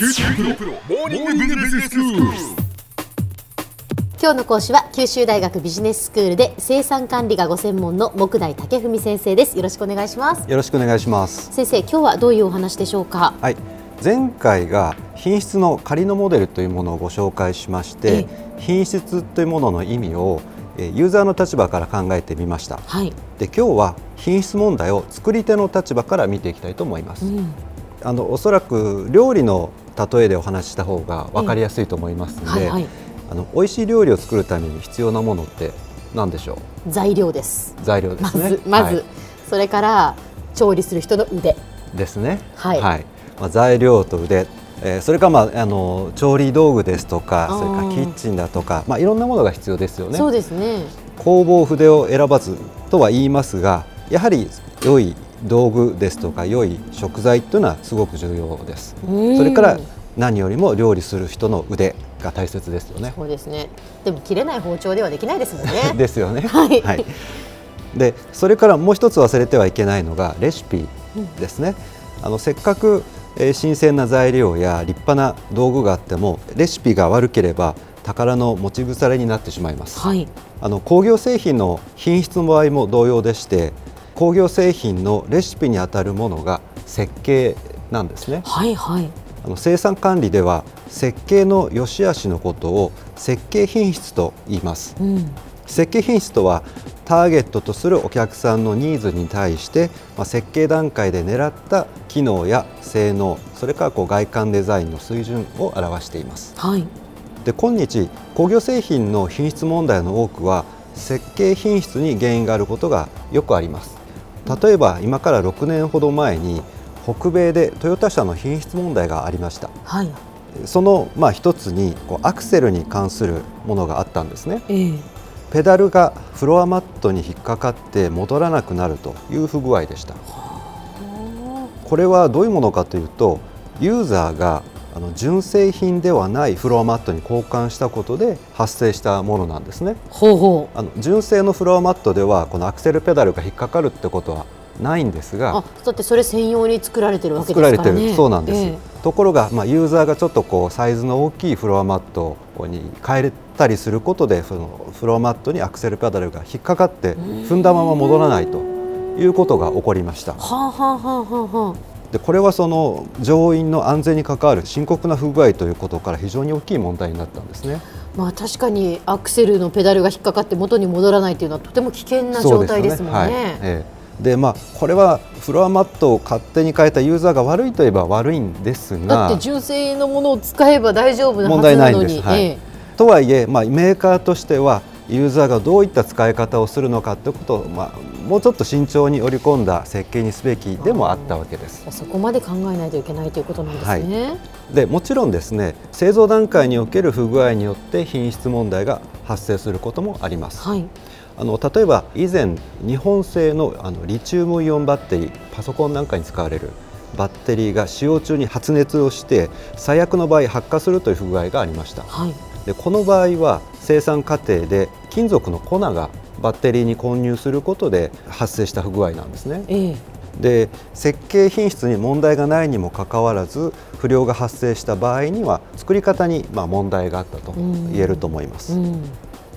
九州大学モーニングビジネススクール。今日の講師は九州大学ビジネススクールで生産管理がご専門の木大武文先生ですよろしくお願いしますよろしくお願いします。先生今日はどういうお話でしょうか？はい、前回が品質の仮のモデルというものをご紹介しまして、品質というものの意味をえーユーザーの立場から考えてみました。はい、で今日は品質問題を作り手の立場から見ていきたいと思います。うん、あのおそらく料理の例えでお話しした方が分かりやすいと思いますので、はいはい。あの美味しい料理を作るために必要なものって何でしょ材料です。う材料でますね。ずまず、はい。それから調理する人の腕。ですね。はい。まあ、材料と腕、えーそれから、まあ、あの調理道具ですとかそれからキッチンだとか、まあ、いろんなものが必要ですよね。そうですね。工房筆を選ばずとは言いますがやはり良い道具ですとか良い食材というのはすごく重要です。うん。それから何よりも料理する人の腕が大切ですよね。そうですね。でも切れない包丁ではできないですもんね。ですよね。はい。でそれからもう一つ忘れてはいけないのがレシピですね。あのせっかく、えー新鮮な材料や立派な道具があってもレシピが悪ければ宝の持ち腐れになってしまいます。はい。あの工業製品の品質の場合も同様でして工業製品のレシピにあたるものが設計なんですね。はいはい。あの生産管理では設計の良し悪しのことを設計品質と言います。うん。設計品質とはターゲットとするお客さんのニーズに対して、まあ、設計段階で狙った機能や性能それからこう外観デザインの水準を表しています。はい。で今日工業製品の品質問題の多くは設計品質に原因があることがよくあります例えば今から6年ほど前に北米でトヨタ車の品質問題がありました。はい。そのまあ一つにこうアクセルに関するものがあったんですね。ええ。ペダルがフロアマットに引っかかって戻らなくなるという不具合でした。これはどういうものかというとユーザーがあの純正品ではないフロアマットに交換したことで発生したものなんですね。ほうほう。あの純正のフロアマットではこのアクセルペダルが引っかかるってことはないんですがあだってそれ専用に作られてるわけ作ですからね。られてる。そうなんです、えところが、まあ、ユーザーがちょっとこうサイズの大きいフロアマットに変え。たりすることでそのフロアマットにアクセルペダルが引っかかって踏んだまま戻らないということが起こりましたはあはあはあはあはあでこれはその乗員の安全に関わる深刻な不具合ということから非常に大きい問題になったんですね。まあ確かにアクセルのペダルが引っかかって元に戻らないというのはとても危険な状態ですもんね。はい。ええ。でまあ、これはフロアマットを勝手に変えたユーザーが悪いといえば悪いんですだがって純正のものを使えば大丈夫なは問題ずなのに。ないんです。はい。えとはいえ、まあ、メーカーとしてはユーザーがどういった使い方をするのかということを、まあ、もうちょっと慎重に織り込んだ設計にすべきでもあったわけです。えそこまで考えないといけないということなんですね。でもちろんですね製造段階における不具合によって品質問題が発生することもあります。はい。あの例えば以前日本製のあのリチウムイオンバッテリーパソコンなんかに使われるバッテリーが使用中に発熱をして最悪の場合発火するという不具合がありましたはい。でこの場合は生産過程で金属の粉がバッテリーに混入することで発生した不具合なんですねええで設計品質に問題がないにもかかわらず不良が発生した場合には作り方にまあ問題があったと言えると思いますうん。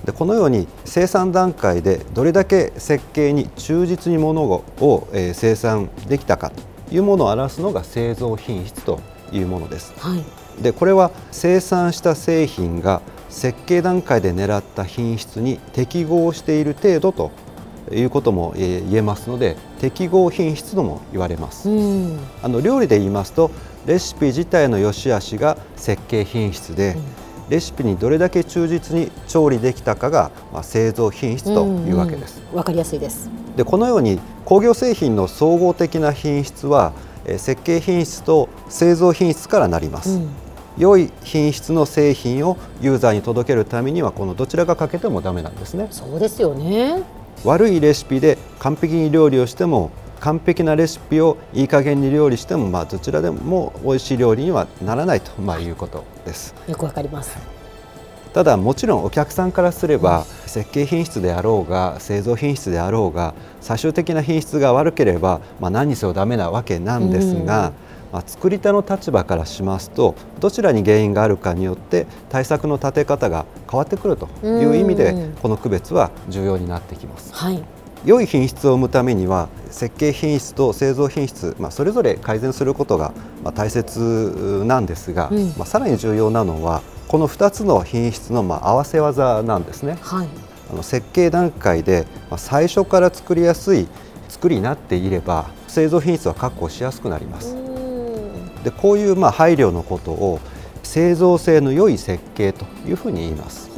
でこのように生産段階でどれだけ設計に忠実にものを、えー生産できたかというものを表すのが製造品質というものです。はい。でこれは生産した製品が設計段階で狙った品質に適合している程度ということもえー言えますので適合品質とも言われます。うん。あの料理で言いますとレシピ自体の良し悪しが設計品質で、レシピにどれだけ忠実に調理できたかが、まあ、製造品質というわけです。うんうん。わかりやすいです。でこのように工業製品の総合的な品質はえー設計品質と製造品質からなります、うん。良い品質の製品をユーザーに届けるためにはこのどちらが欠けてもダメなんですねそうですよね。悪いレシピで完璧に料理をしても完璧なレシピをいい加減に料理しても、まあ、どちらでも美味しい料理にはならないと、まあ、いうことです。よくわかります。ただもちろんお客さんからすれば、設計品質であろうが製造品質であろうが最終的な品質が悪ければ、まあ、何にせよダメなわけなんですが、ままあ、作り手の立場からしますとどちらに原因があるかによって対策の立て方が変わってくるという意味でこの区別は重要になってきます。はい良い品質を生むためには設計品質と製造品質、まあ、それぞれ改善することがまあ大切なんですが、うん、まあ、さらに重要なのはこの2つの品質のまあ合わせ技なんですね。はい、あの設計段階でまあ最初から作りやすい作りになっていれば製造品質は確保しやすくなります。でこういうまあ配慮のことを製造性の良い設計というふうに言います。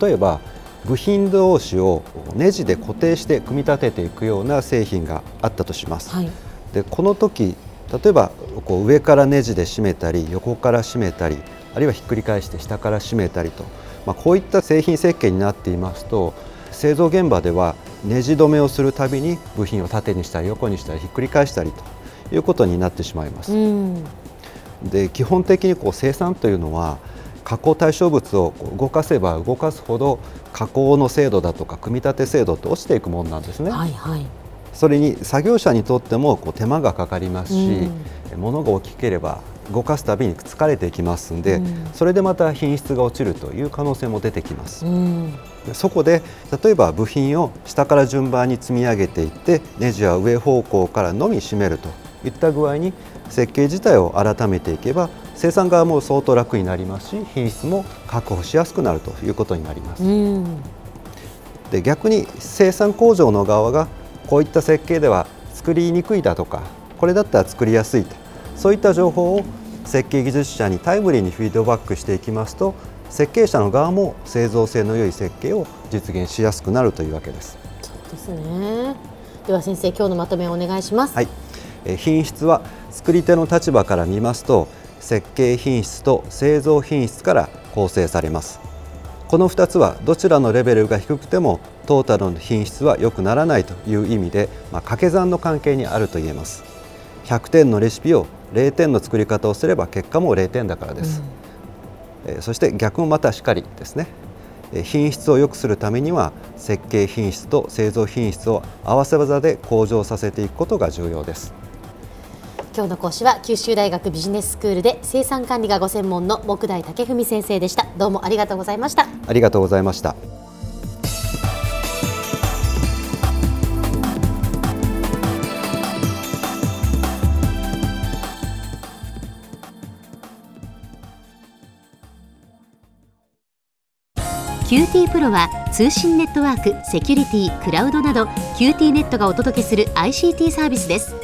例えば部品同士をネジで固定して組み立てていくような製品があったとします。はい、でこの時例えばこう上からネジで締めたり横から締めたりあるいはひっくり返して下から締めたりと、まあ、こういった製品設計になっていますと製造現場ではネジ止めをするたびに部品を縦にしたり横にしたりひっくり返したりということになってしまいます。で基本的にこう生産というのは加工対象物を動かせば動かすほど加工の精度だとか組み立て精度って落ちていくものなんですね。はいはい、それに作業者にとってもこう手間がかかりますし、うん、物が大きければ動かすたびに疲れていきますんで、うん、それでまた品質が落ちるという可能性も出てきます。うんそこで例えば部品を下から順番に積み上げていってネジは上方向からのみ締めるといった具合に設計自体を改めていけば生産側も相当楽になりますし品質も確保しやすくなるということになります。で逆に生産工場の側がこういった設計では作りにくいだとかこれだったら作りやすいとそういった情報を設計技術者にタイムリーにフィードバックしていきますと設計者の側も製造性の良い設計を実現しやすくなるというわけです。そうですねでは先生今日のまとめをお願いします。はい、え品質は作り手の立場から見ますと設計品質と製造品質から構成されます。この2つはどちらのレベルが低くてもトータルの品質は良くならないという意味で、まあ、掛け算の関係にあると言えます。100点のレシピを0点の作り方をすれば結果も0点だからです、うん、えそして逆もまたしかりですね。品質を良くするためには設計品質と製造品質を合わせ技で向上させていくことが重要です今日の講師は九州大学ビジネススクールで生産管理がご専門の木大武文先生でした。どうもありがとうございました。ありがとうございました。QT プロは通信ネットワーク、セキュリティ、クラウドなど QT ネットがお届けする ICT サービスです